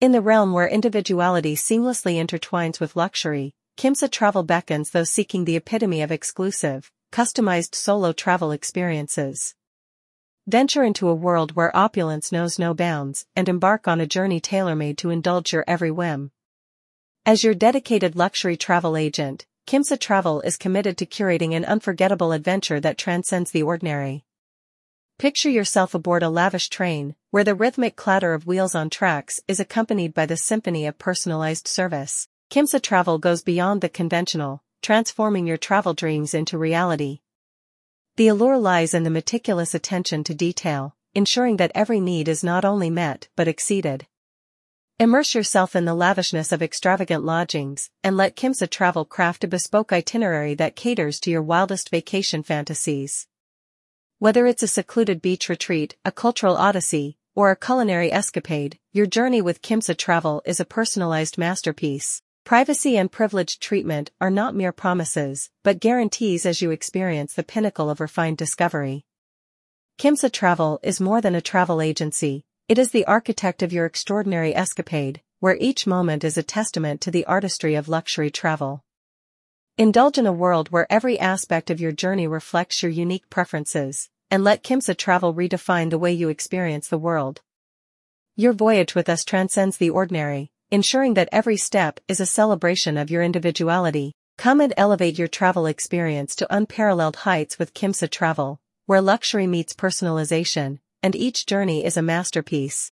In the realm where individuality seamlessly intertwines with luxury, Kimsa Travel beckons those seeking the epitome of exclusive, customized solo travel experiences. Venture into a world where opulence knows no bounds and embark on a journey tailor-made to indulge your every whim. As your dedicated luxury travel agent, Kimsa Travel is committed to curating an unforgettable adventure that transcends the ordinary. Picture yourself aboard a lavish train, where the rhythmic clatter of wheels on tracks is accompanied by the symphony of personalized service. Kimsa Travel goes beyond the conventional, transforming your travel dreams into reality. The allure lies in the meticulous attention to detail, ensuring that every need is not only met but exceeded. Immerse yourself in the lavishness of extravagant lodgings, and let Kimsa Travel craft a bespoke itinerary that caters to your wildest vacation fantasies. Whether it's a secluded beach retreat, a cultural odyssey, or a culinary escapade, your journey with Kimsa Travel is a personalized masterpiece. Privacy and privileged treatment are not mere promises, but guarantees as you experience the pinnacle of refined discovery. Kimsa Travel is more than a travel agency, it is the architect of your extraordinary escapade, where each moment is a testament to the artistry of luxury travel. Indulge in a world where every aspect of your journey reflects your unique preferences, and let Kimsa Travel redefine the way you experience the world. Your voyage with us transcends the ordinary, ensuring that every step is a celebration of your individuality. Come and elevate your travel experience to unparalleled heights with Kimsa Travel, where luxury meets personalization, and each journey is a masterpiece.